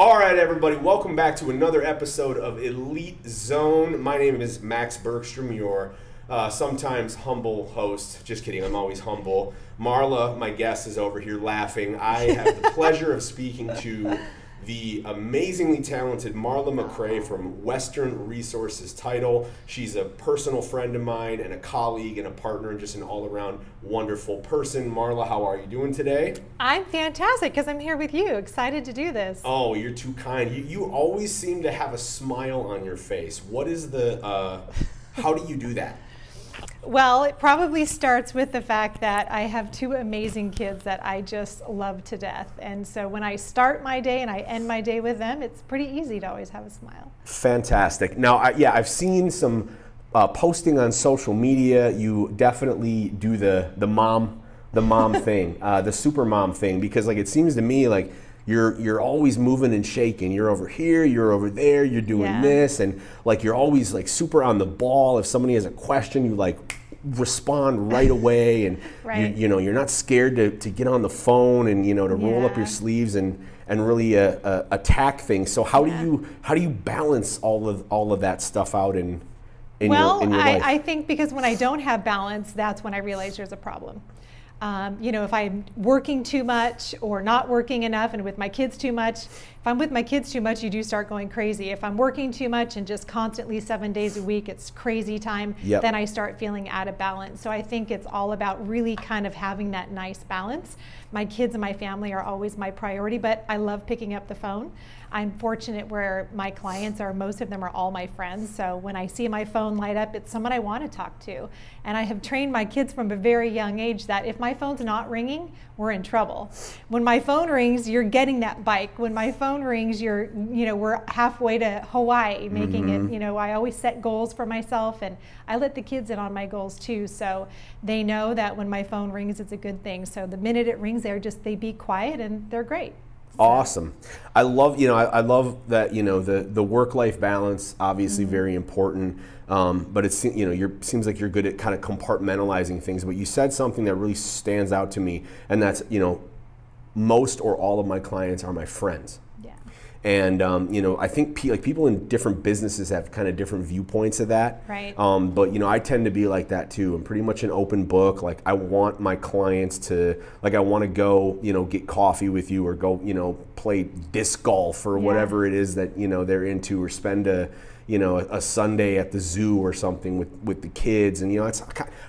All right, everybody, welcome back to another episode of Elite Zone. My name is Max Bergstrom, your uh, sometimes humble host. Just kidding, I'm always humble. Marla, my guest, is over here laughing. I have the pleasure of speaking to the amazingly talented Marla McCray from Western Resources Title. She's a personal friend of mine and a colleague and a partner and just an all around wonderful person. Marla, how are you doing today? I'm fantastic because I'm here with you. Excited to do this. Oh, you're too kind. You, you always seem to have a smile on your face. What is the, uh, how do you do that? Well, it probably starts with the fact that I have two amazing kids that I just love to death. And so when I start my day and I end my day with them, it's pretty easy to always have a smile. Fantastic. Now, I, yeah, I've seen some uh, posting on social media. You definitely do the the mom the mom thing, uh, the super mom thing, because like it seems to me like you're you're always moving and shaking. You're over here, you're over there, you're doing Yeah. this, and like you're always like super on the ball. If somebody has a question, you like respond right away, and Right. you, you know you're not scared to, to get on the phone and you know to roll up your sleeves and and really uh, uh, attack things. So how Yeah. do you how do you balance all of all of that stuff out in in well, your in your I? I think because when I don't have balance, that's when I realize there's a problem. Um, you know, if I'm working too much or not working enough, and with my kids too much, if I'm with my kids too much, you do start going crazy. If I'm working too much and just constantly seven days a week, it's crazy time, Yep. then I start feeling out of balance. So I think it's all about really kind of having that nice balance. My kids and my family are always my priority, but I love picking up the phone. I'm fortunate where my clients are, most of them are all my friends. So when I see my phone light up, it's someone I want to talk to. And I have trained my kids from a very young age that if my phone's not ringing, we're in trouble. When my phone rings, you're getting that bike. When my phone rings, you're, you know, we're halfway to Hawaii making it, mm-hmm. you know, I always set goals for myself and I let the kids in on my goals too. So they know that when my phone rings, it's a good thing. So the minute it rings, they're just, they be quiet and they're great. So- Awesome. I love you know I, I love that you know the the work life balance obviously Mm-hmm. very important. Um, but it's you know you're seems like you're good at kind of compartmentalizing things. But you said something that really stands out to me, and that's you know most or all of my clients are my friends. And um, you know, I think pe- like people in different businesses have kind of different viewpoints of that. Right. Um, but you know, I tend to be like that too. I'm pretty much an open book. Like I want my clients to like I want to go, you know, get coffee with you or go, you know, play disc golf or Yeah. whatever it is that you know they're into, or spend a you know a, a Sunday at the zoo or something with with the kids. And you know, that's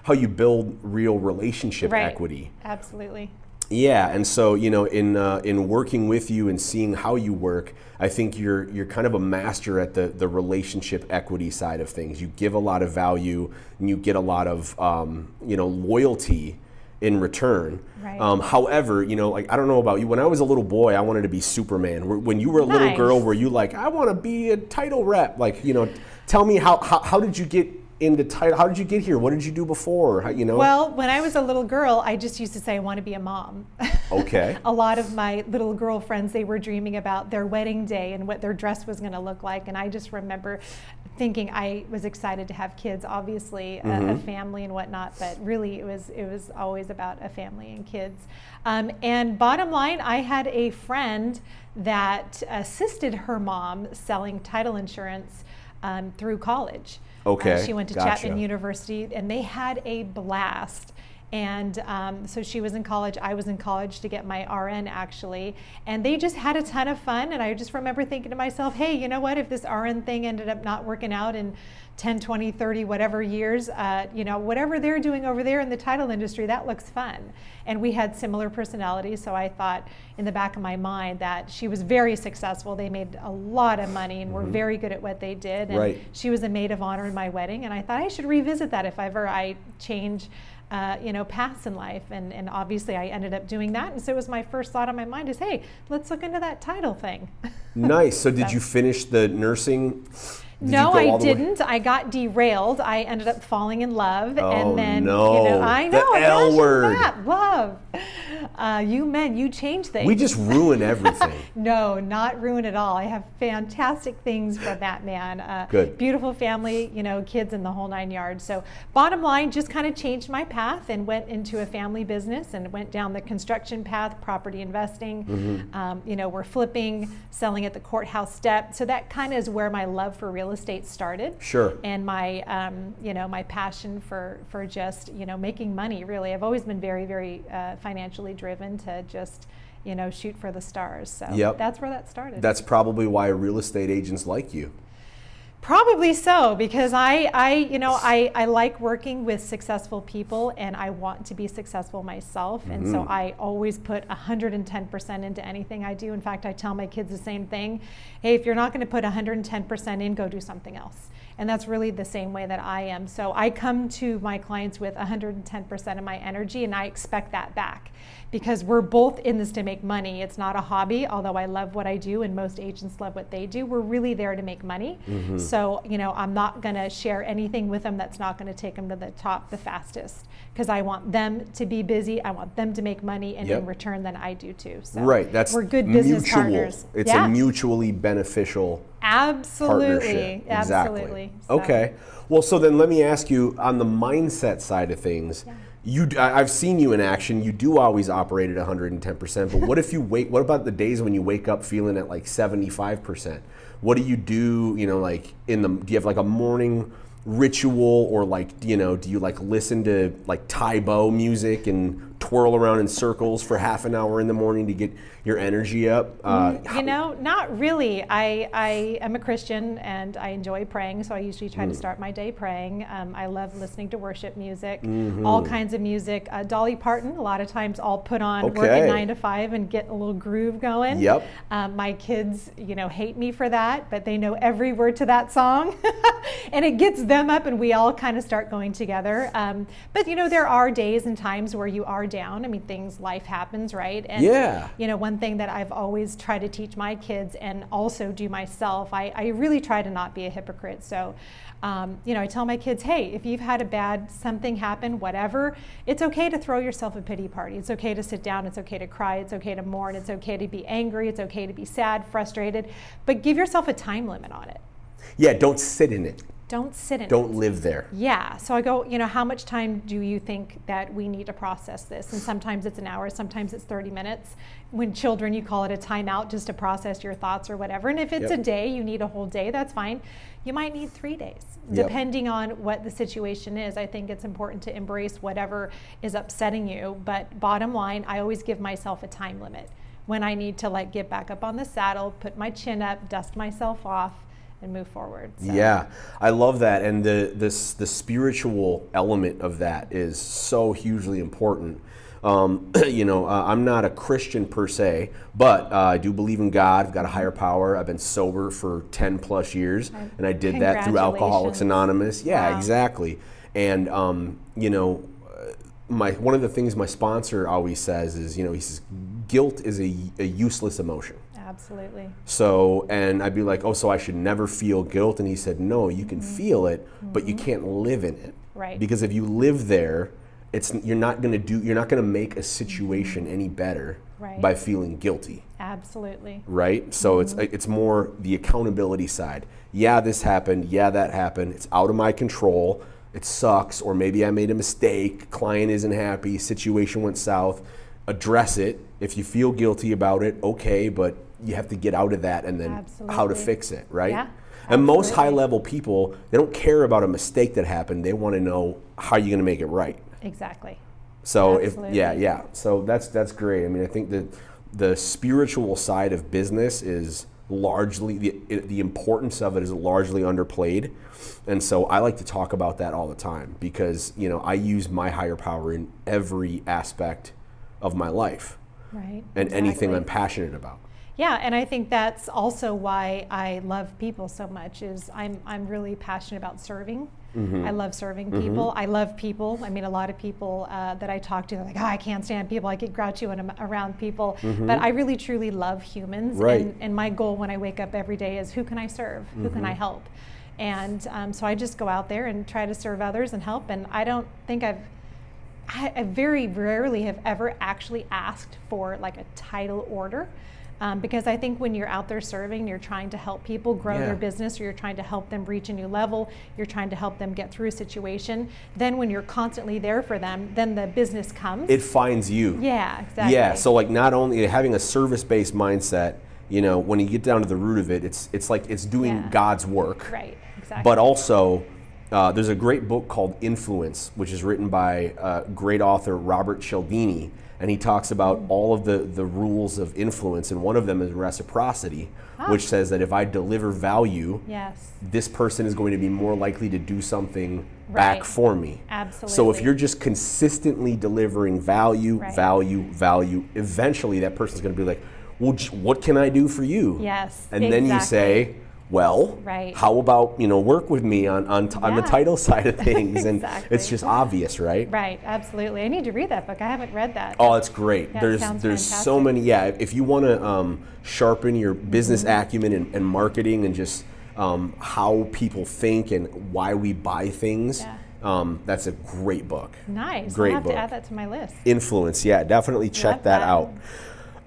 how you build real relationship Right. equity. Absolutely. Yeah, and so you know, in uh, in working with you and seeing how you work, I think you're you're kind of a master at the the relationship equity side of things. You give a lot of value, and you get a lot of um, you know loyalty in return. Right. Um, however, you know, like I don't know about you. When I was a little boy, I wanted to be Superman. When you were a little girl, were you like, I want to be a title rep? Like, you know, tell me how how, how did you get into title? How did you get here? What did you do before? How, you know. Well, when I was a little girl, I just used to say I want to be a mom. Okay. a lot of my little girlfriends, they were dreaming about their wedding day and what their dress was going to look like. And I just remember thinking I was excited to have kids, obviously a, a Mm-hmm. family and whatnot, but really it was it was always about a family and kids. Um, and bottom line, I had a friend that assisted her mom selling title insurance um, through college. Uh, Okay, she went to gotcha. Chapman University, and they had a blast. And um, so she was in college, I was in college to get my RN actually. And they just had a ton of fun. And I just remember thinking to myself, hey, you know what? If this RN thing ended up not working out in 10, 20, 30, whatever years, uh, you know, whatever they're doing over there in the title industry, that looks fun. And we had similar personalities. So I thought in the back of my mind that she was very successful. They made a lot of money and were very good at what they did. And Right. she was a maid of honor in my wedding. And I thought I should revisit that if ever I change uh, you know, paths in life. And, and obviously I ended up doing that. And so it was my first thought on my mind is, hey, let's look into that title thing. Nice. So did you finish the nursing? Did no, I the way- didn't. I got derailed. I ended up falling in love, Oh, and then no. you know, I know The L word. that, love. Uh, you men, you change things. We just ruin everything. no, not ruin at all. I have fantastic things from that man. Uh, Good. Beautiful family, you know, kids in the whole nine yards. So, bottom line, just kind of changed my path and went into a family business and went down the construction path, property investing. Mm-hmm. Um, you know, we're flipping, selling at the courthouse step. So that kind of is where my love for real estate started. Sure. And my, um, you know, my passion for for just you know making money. Really, I've always been very, very uh, financially driven to just you know shoot for the stars. So Yep. that's where that started. That's probably why real estate agents like you. Probably so, because I, I you know, I, I like working with successful people and I want to be successful myself. And so Mm-hmm. I always put 110% into anything I do. In fact, I tell my kids the same thing. Hey, if you're not going to put 110% in, go do something else. And that's really the same way that I am. So I come to my clients with 110% of my energy and I expect that back because we're both in this to make money. It's not a hobby, although I love what I do and most agents love what they do. We're really there to make money. Mm-hmm. So, you know, I'm not going to share anything with them that's not going to take them to the top the fastest because I want them to be busy. I want them to make money and Yep. in return then I do too. So right. That's we're good business mutual. partners. It's yeah. a mutually beneficial Absolutely. partnership. Absolutely. Exactly. So- Okay. Well, so then let me ask you on the mindset side of things. You, I've seen you in action. You do always operate at 110%. But what if you wait? What about the days when you wake up feeling at like 75%? What do you do? You know, like in the. Do you have like a morning ritual, or like you know, do you like listen to like Tae Bo music and twirl around in circles for half an hour in the morning to get your energy up? Uh, You know, not really. I, I am a Christian and I enjoy praying, so I usually try Mm. to start my day praying. Um, I love listening to worship music, Mm-hmm. all kinds of music. Uh, Dolly Parton, a lot of times I'll put on work at nine to five and get a little groove going. Yep. Um, my kids, you know, hate me for that, but they know every word to that song, and it gets them up, and we all kind of start going together. Um, but you know, there are days and times where you are down. I mean, things, life happens, right? And Yeah. you know, one thing that I've always tried to teach my kids and also do myself, I, I really try to not be a hypocrite. So, um, you know, I tell my kids, hey, if you've had a bad something happen, whatever, it's okay to throw yourself a pity party. It's okay to sit down. It's okay to cry. It's okay to mourn. It's okay to be angry. It's okay to be sad, frustrated, but give yourself a time limit on it. yeah, don't sit in it. Don't sit in it. Don't live there. Yeah. So I go, you know, how much time do you think that we need to process this? And sometimes it's an hour, sometimes it's 30 minutes. When children, you call it a timeout just to process your thoughts or whatever. And if it's Yep. a day, you need a whole day, that's fine. You might need three days, Yep. depending on what the situation is. I think it's important to embrace whatever is upsetting you. But bottom line, I always give myself a time limit when I need to like get back up on the saddle, put my chin up, dust myself off, and move forward. So. Yeah, I love that, and the this the spiritual element of that is so hugely important. Um, you know, uh, I'm not a Christian per se, but uh, I do believe in God. I've got a higher power. I've been sober for 10 plus years, and I did that through Alcoholics Anonymous. Yeah, Wow. exactly. And um, you know, uh, my one of the things my sponsor always says is, you know, he says, guilt is a, a useless emotion. Absolutely. So, and I'd be like, oh, so I should never feel guilt? And he said, no, you can mm-hmm. feel it, but you mm-hmm. can't live in it. Right. Because if you live there, it's you're not going to do you're not going to make a situation mm-hmm. any better Right. by feeling guilty, Absolutely. right? So it's it's more the accountability side. Yeah, this happened. Yeah, that happened. It's out of my control. It sucks or maybe I made a mistake, client isn't happy, situation went south. Address it. If you feel guilty about it, okay, but you have to get out of that and then how to fix it, right? Yeah, and most high level people, they don't care about a mistake that happened. They want to know how you're going to make it right. Exactly. So if yeah, yeah. So that's that's great. I mean, I think that the spiritual side of business is largely the the importance of it is largely underplayed. And so I like to talk about that all the time because, you know, I use my higher power in every aspect of my life Right. and anything I'm passionate about. Yeah, and I think that's also why I love people so much. Is I'm I'm really passionate about serving. Mm-hmm. I love serving people. I love people. I mean, a lot of people uh, that I talk to, they're like, oh, I can't stand people. I get grouchy when I'm around people. But I really, truly love humans. Mm-hmm. Right. And, and my goal when I wake up every day is who can I serve? Who can Mm-hmm. I help? And um, so I just go out there and try to serve others and help. And I don't think I've I, I very rarely have ever actually asked for like a title order. Um, because I think when you're out there serving, you're trying to help people grow Yeah. their business, or you're trying to help them reach a new level, you're trying to help them get through a situation. Then, when you're constantly there for them, then the business comes. It finds you. yeah, exactly. Yeah, so like not only having a service-based mindset, you know, when you get down to the root of it, it's it's like it's doing Yeah. God's work. right, exactly. But also, uh, there's a great book called Influence, which is written by uh, great author Robert Cialdini, and he talks about Mm. all of the the rules of influence, and one of them is reciprocity, which says that if I deliver value, yes, this person is going to be more likely to do something back for me. Absolutely. So if you're just consistently delivering value, Right. value, value, eventually that person's going to be like, "Well, what can I do for you?" Yes, And then you exactly. say, "Well, Right. how about you know work with me on on, t- on the title side of things?" And Exactly. it's just obvious, right? right, absolutely. I need to read that book. I haven't read that. Oh, it's great. Yeah, there's there's so many. Yeah, if you want to um, sharpen your business Mm-hmm. acumen and, and marketing and just um, how people think and why we buy things, Yeah. um, that's a great book. nice. Great I'll have book. to add that to my list. Influence, yeah, definitely check that, that. out.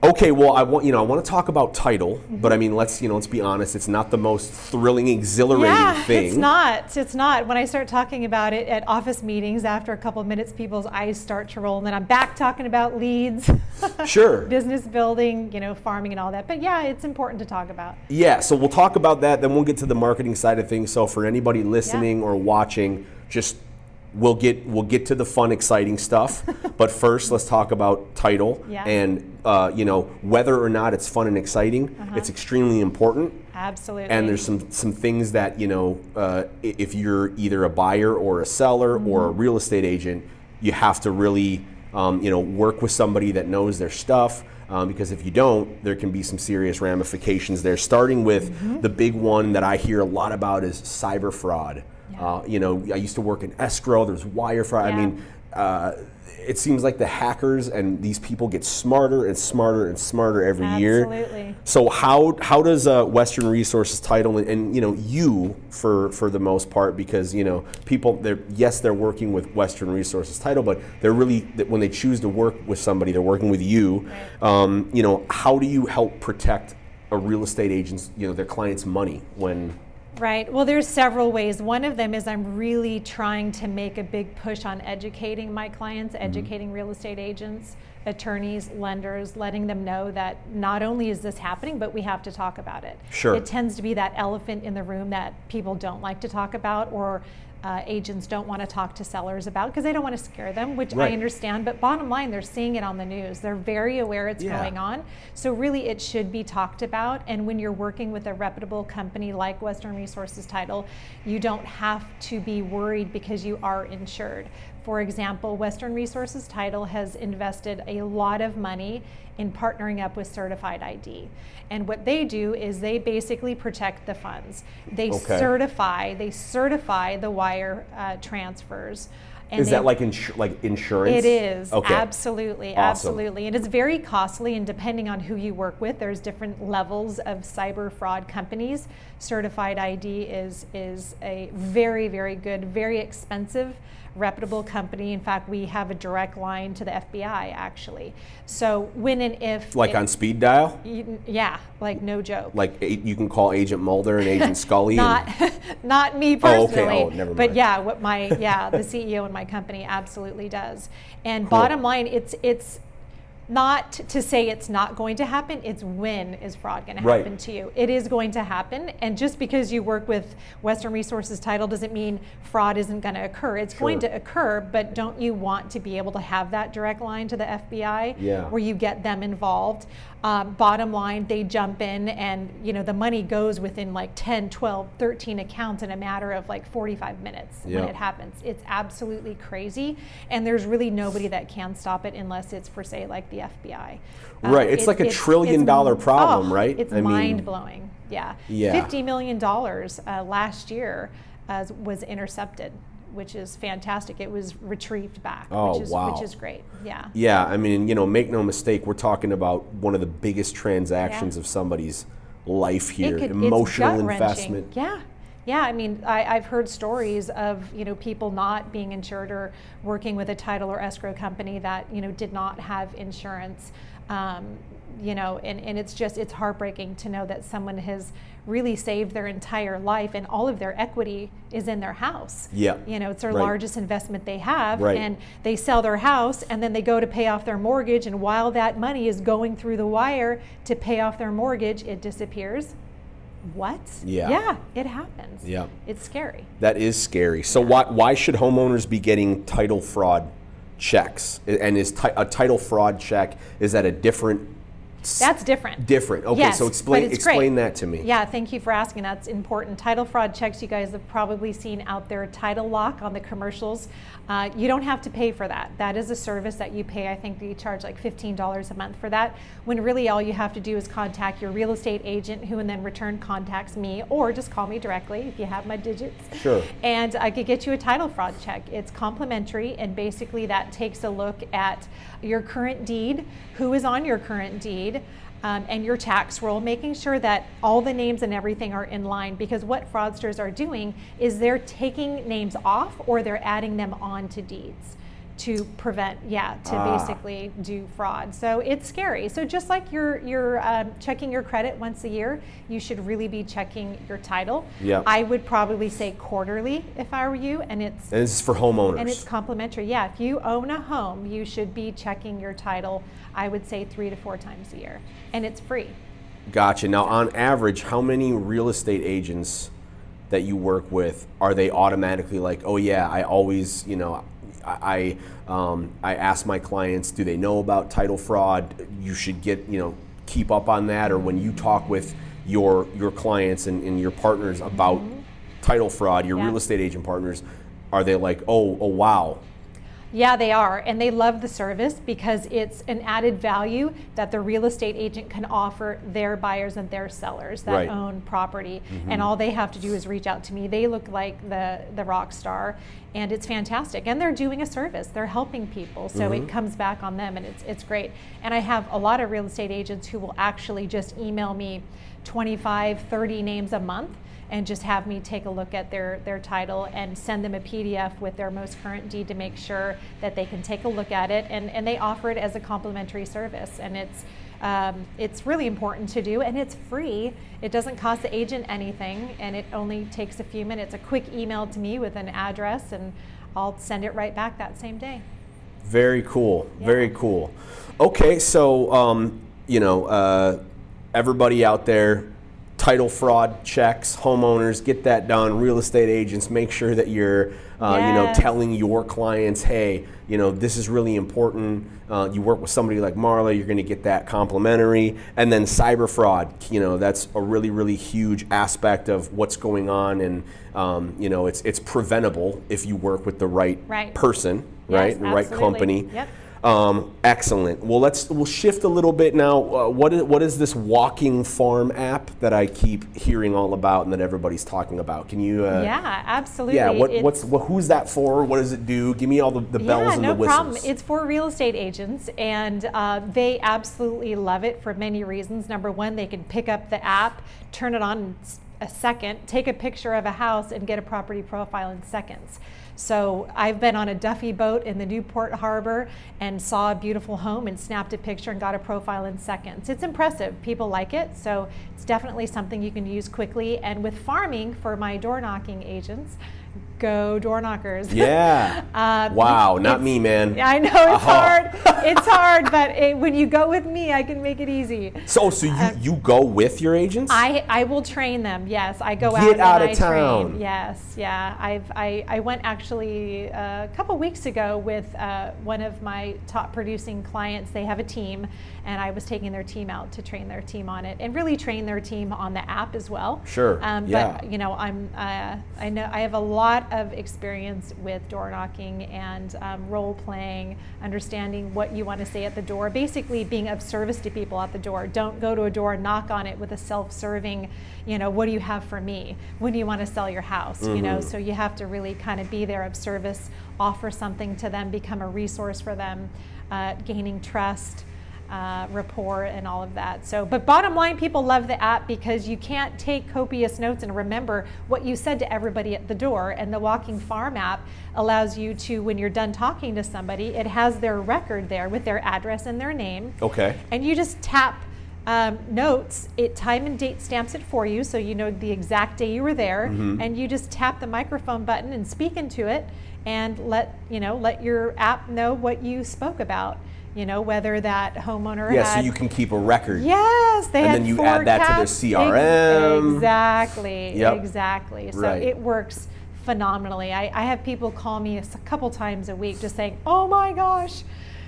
Okay, well, I want you know I want to talk about title, Mm-hmm. but I mean let's you know let's be honest, it's not the most thrilling, exhilarating Yeah, thing. it's not. It's not. When I start talking about it at office meetings, after a couple of minutes, people's eyes start to roll, and then I'm back talking about leads, Sure. business building, you know, farming, and all that. But yeah, it's important to talk about. Yeah, so we'll talk about that, then we'll get to the marketing side of things. So for anybody listening or watching, just we'll get we'll get to the fun, exciting stuff. but first, let's talk about title Yeah. and uh, you know whether or not it's fun and exciting. Uh-huh. It's extremely important. Absolutely. And there's some some things that you know uh, if you're either a buyer or a seller or a Mm-hmm. real estate agent, you have to really um, you know work with somebody that knows their stuff. Um, because if you don't, there can be some serious ramifications there. Starting with Mm-hmm. the big one that I hear a lot about is cyber fraud. Uh, you know, I used to work in escrow. There's wire fraud. I mean, uh, it seems like the hackers and these people get smarter and smarter and smarter every year. Absolutely. So how how does uh, Western Resources title and, and you know you for for the most part because you know people they're yes they're working with Western Resources title but they're really when they choose to work with somebody they're working with you. Um, you know how do you help protect a real estate agent's you know their client's money when Right. Well, there's several ways. One of them is I'm really trying to make a big push on educating my clients, Mm-hmm. educating real estate agents, attorneys, lenders, letting them know that not only is this happening, but we have to talk about it. Sure. It tends to be that elephant in the room that people don't like to talk about or uh, agents don't want to talk to sellers about because they don't want to scare them, which Right. I understand. But bottom line, they're seeing it on the news. They're very aware it's Yeah. going on. So really, it should be talked about. And when you're working with a reputable company like Western Resources Title, you don't have to be worried because you are insured. For example, Western Resources Title has invested a lot of money in partnering up with Certified ID. And what they do is they basically protect the funds. They Okay. certify, they certify the wire uh, transfers. And is they- that like insu- like insurance? it is Okay. absolutely, Awesome. absolutely, and it's very costly. And depending on who you work with, there's different levels of cyber fraud companies. Certified ID is is a very, very good, very expensive, reputable company. In fact, we have a direct line to the FBI actually. So when and if Like it- on speed dial? you- yeah, like no joke. Like you can call Agent Mulder and Agent Scully. not not me Oh, okay. personally Oh, never but yeah what my yeah the ceo in my company absolutely does and bottom line it's it's not to say it's not going to happen it's when is fraud going to Right. happen to you it is going to happen and just because you work with western resources title doesn't mean fraud isn't going to occur it's going to occur but don't you want to be able to have that direct line to the fbi Yeah. where you get them involved um, bottom line they jump in and you know the money goes within like 10 12 13 accounts in a matter of like 45 minutes Yeah. when it happens it's absolutely crazy and there's really nobody that can stop it unless it's for say like the fbi Uh, Right, it's like a trillion dollar problem, oh, right? it's I mean- mind blowing yeah. Yeah. 50 million dollars uh, last year uh, was intercepted which is fantastic it was retrieved back Oh, which is wow. which is great yeah Yeah, I mean, you know, make no mistake, we're talking about one of the biggest transactions Yeah. of somebody's life here. Could, Emotional investment. Yeah. Yeah, I mean, I, have heard stories of you know people not being insured or working with a title or escrow company that you know did not have insurance. Um, you know, and, and it's just it's heartbreaking to know that someone has really saved their entire life and all of their equity is in their house. Yeah. You know, it's their right. largest investment they have. Right. And they sell their house and then they go to pay off their mortgage. And while that money is going through the wire to pay off their mortgage, it disappears. What? Yeah. Yeah, it happens. Yeah. It's scary. That is scary. So why why should homeowners be getting title fraud checks? And is a title fraud check is that a different that's different. Different. Okay, yes, so explain explain great. that to me. Yeah, thank you for asking. That's important. Title fraud checks you guys have probably seen out there. Title lock on the commercials. Uh, you don't have to pay for that. That is a service that you pay. I think they charge like $15 a month for that. When really all you have to do is contact your real estate agent, who in then return contacts me, or just call me directly if you have my digits. Sure. And I could get you a title fraud check. It's complimentary, and basically that takes a look at your current deed, who is on your current deed um, and your tax roll, making sure that all the names and everything are in line. Because what fraudsters are doing is they're taking names off or they're adding them on to deeds to prevent yeah to ah. basically do fraud. So it's scary. So just like you're you're um, checking your credit once a year you should really be checking your title. Yeah i would probably say quarterly if i were you and it's and this is for homeowners. And it's complimentary. Yeah if you own a home you should be checking your title i would say three to four times a year. And it's free. Gotcha. Now on average how many real estate agents that you work with are they automatically like oh yeah i always you know I um, I ask my clients, do they know about title fraud? You should get you know keep up on that, or when you talk with your your clients and, and your partners about mm-hmm. title fraud, your yeah. real estate agent partners, are they like, oh oh wow, yeah, they are. And they love the service because it's an added value that the real estate agent can offer their buyers and their sellers that right. own property. Mm-hmm. And all they have to do is reach out to me. They look like the, the rock star and it's fantastic. And they're doing a service, they're helping people. So mm-hmm. it comes back on them and it's, it's great. And I have a lot of real estate agents who will actually just email me 25, 30 names a month and just have me take a look at their, their title and send them a PDF with their most current deed to make sure that they can take a look at it. And, and they offer it as a complimentary service. And it's, um, it's really important to do, and it's free. It doesn't cost the agent anything, and it only takes a few minutes. A quick email to me with an address, and I'll send it right back that same day. Very cool. Yeah. Very cool. Okay, so um, you know, uh, everybody out there, title fraud checks, homeowners, get that done. Real estate agents, make sure that you're, uh, yes. you know, telling your clients, hey, you know, this is really important. Uh, you work with somebody like Marla, you're going to get that complimentary. And then cyber fraud, you know, that's a really, really huge aspect of what's going on, and um, you know, it's it's preventable if you work with the right, right. person, yes, right, the right company. Yep. Um, excellent. Well, let's we'll shift a little bit now. Uh, what is what is this walking farm app that I keep hearing all about and that everybody's talking about? Can you? Uh, yeah, absolutely. Yeah. What, what's what, who's that for? What does it do? Give me all the, the bells yeah, and no the whistles. problem. It's for real estate agents, and uh, they absolutely love it for many reasons. Number one, they can pick up the app, turn it on in a second, take a picture of a house, and get a property profile in seconds. So I've been on a Duffy boat in the Newport Harbor and saw a beautiful home and snapped a picture and got a profile in seconds. It's impressive. People like it. So it's definitely something you can use quickly. And with farming for my door knocking agents, go door knockers. Yeah. um, wow, not me, man. I know it's uh-huh. hard. but when you go with me, I can make it easy. So, so you, um, you go with your agents? I, I will train them. Yes, I go Get out, out of I town. Train. Yes, yeah. I've I, I went actually uh, a couple weeks ago with uh, one of my top producing clients. They have a team, and I was taking their team out to train their team on it and really train their team on the app as well. Sure. Um, yeah. But you know, I'm uh, I know I have a lot of experience with door knocking and um, role playing, understanding what you want to say at the door, basically being of service to people at the door. Don't go to a door, knock on it with a self-serving, you know, what do you have for me? When do you want to sell your house? Mm-hmm. You know, mm-hmm. so you have to really kind of be there of service, offer something to them, become a resource for them, uh, gaining trust. Uh, rapport and all of that. So, but bottom line, people love the app because you can't take copious notes and remember what you said to everybody at the door. And the Walking Farm app allows you to, when you're done talking to somebody, it has their record there with their address and their name. Okay. And you just tap um, notes, it time and date stamps it for you, so you know the exact day you were there, Mm-hmm. and you just tap the microphone button and speak into it, and let you know let your app know what you spoke about. You know whether that homeowner Yeah, had so you can keep a record. Yes, they And had then you add that to their CRM. Exactly. Yep. Exactly. So Right. it works phenomenally. I, I have people call me a couple times a week just saying, "Oh my gosh,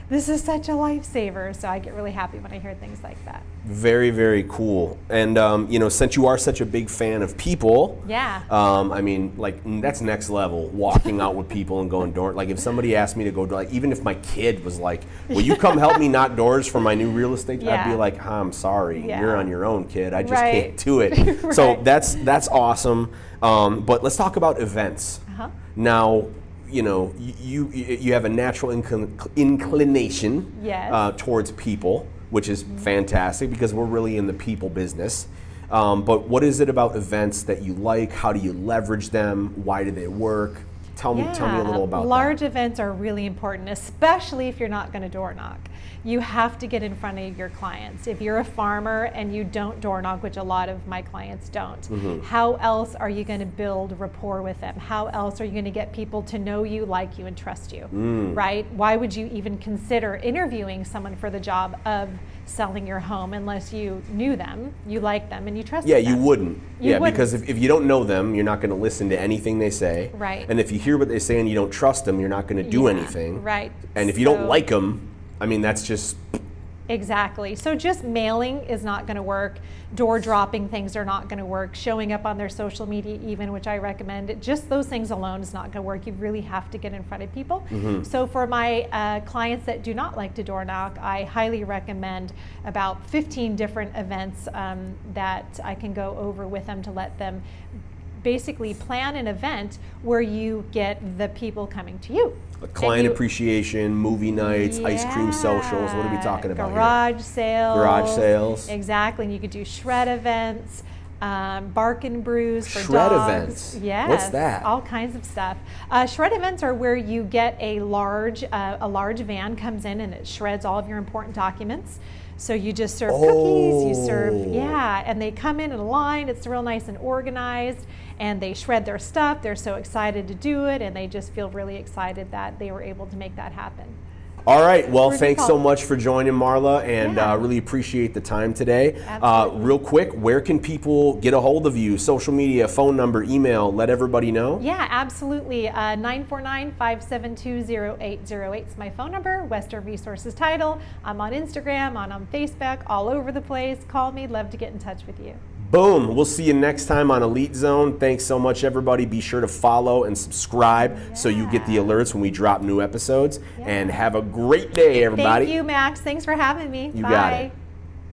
this is such a lifesaver." So I get really happy when I hear things like that. Very, very cool. And um, you know, since you are such a big fan of people, Yeah. Um, I mean, like that's next level. Walking out with people and going door. Like if somebody asked me to go, like even if my kid was like, "Will you come help me knock doors for my new real estate?" I'd be like, "Ah, "I'm sorry, Yeah. you're on your own, kid. I just Right. can't do it." So that's that's awesome. Um, but let's talk about events. Uh-huh. Now, you know, you you have a natural inclin- inclination Yes. uh, towards people, which is fantastic because we're really in the people business. Um, but what is it about events that you like? How do you leverage them? Why do they work? Tell me, tell me a little about Large that. events are really important, especially if you're not going to door knock. You have to get in front of your clients. If you're a farmer and you don't door knock, which a lot of my clients don't, Mm-hmm. how else are you going to build rapport with them? How else are you going to get people to know you, like you, and trust you? Mm. Right? Why would you even consider interviewing someone for the job of selling your home unless you knew them, you liked them, and you trusted Yeah, them? Yeah, you wouldn't. You yeah, wouldn't. because if, if you don't know them, you're not going to listen to anything they say. Right. And if you hear what they say and you don't trust them, you're not going to do Yeah, anything. right. And if you don't like them, I mean, that's just Exactly. So just mailing is not going to work. Door dropping things are not going to work. Showing up on their social media, even, which I recommend, just those things alone is not going to work. You really have to get in front of people. So for my uh, clients that do not like to door knock, I highly recommend about 15 different events um, that I can go over with them to let them basically plan an event where you get the people coming to you. And client you- appreciation, movie nights, ice cream socials. What are we talking about here? Garage sales. Garage sales. Exactly. And you could do shred events, um, bark and brews for Shred dogs. events? Yes. What's that? All kinds of stuff. Uh, shred events are where you get a large uh, a large van comes in and it shreds all of your important documents. So you just serve cookies, you serve Oh. yeah, and they come in in a line. It's real nice and organized, and they shred their stuff. They're so excited to do it, and they just feel really excited that they were able to make that happen. All right. Well, thanks so much for joining, Marla, and Yeah. uh, really appreciate the time today. Uh, real quick, where can people get a hold of you? Social media, phone number, email. Let everybody know. Yeah, absolutely. Uh, 949 572 0808 is my phone number. Western Resources title. I'm on Instagram, I'm on Facebook, all over the place. Call me. Love to get in touch with you. Boom. We'll see you next time on Elite Zone. Thanks so much, everybody. Be sure to follow and subscribe so you get the alerts when we drop new episodes. Yeah. And have a great day, everybody. Thank you, Max. Thanks for having me. You Bye. got it.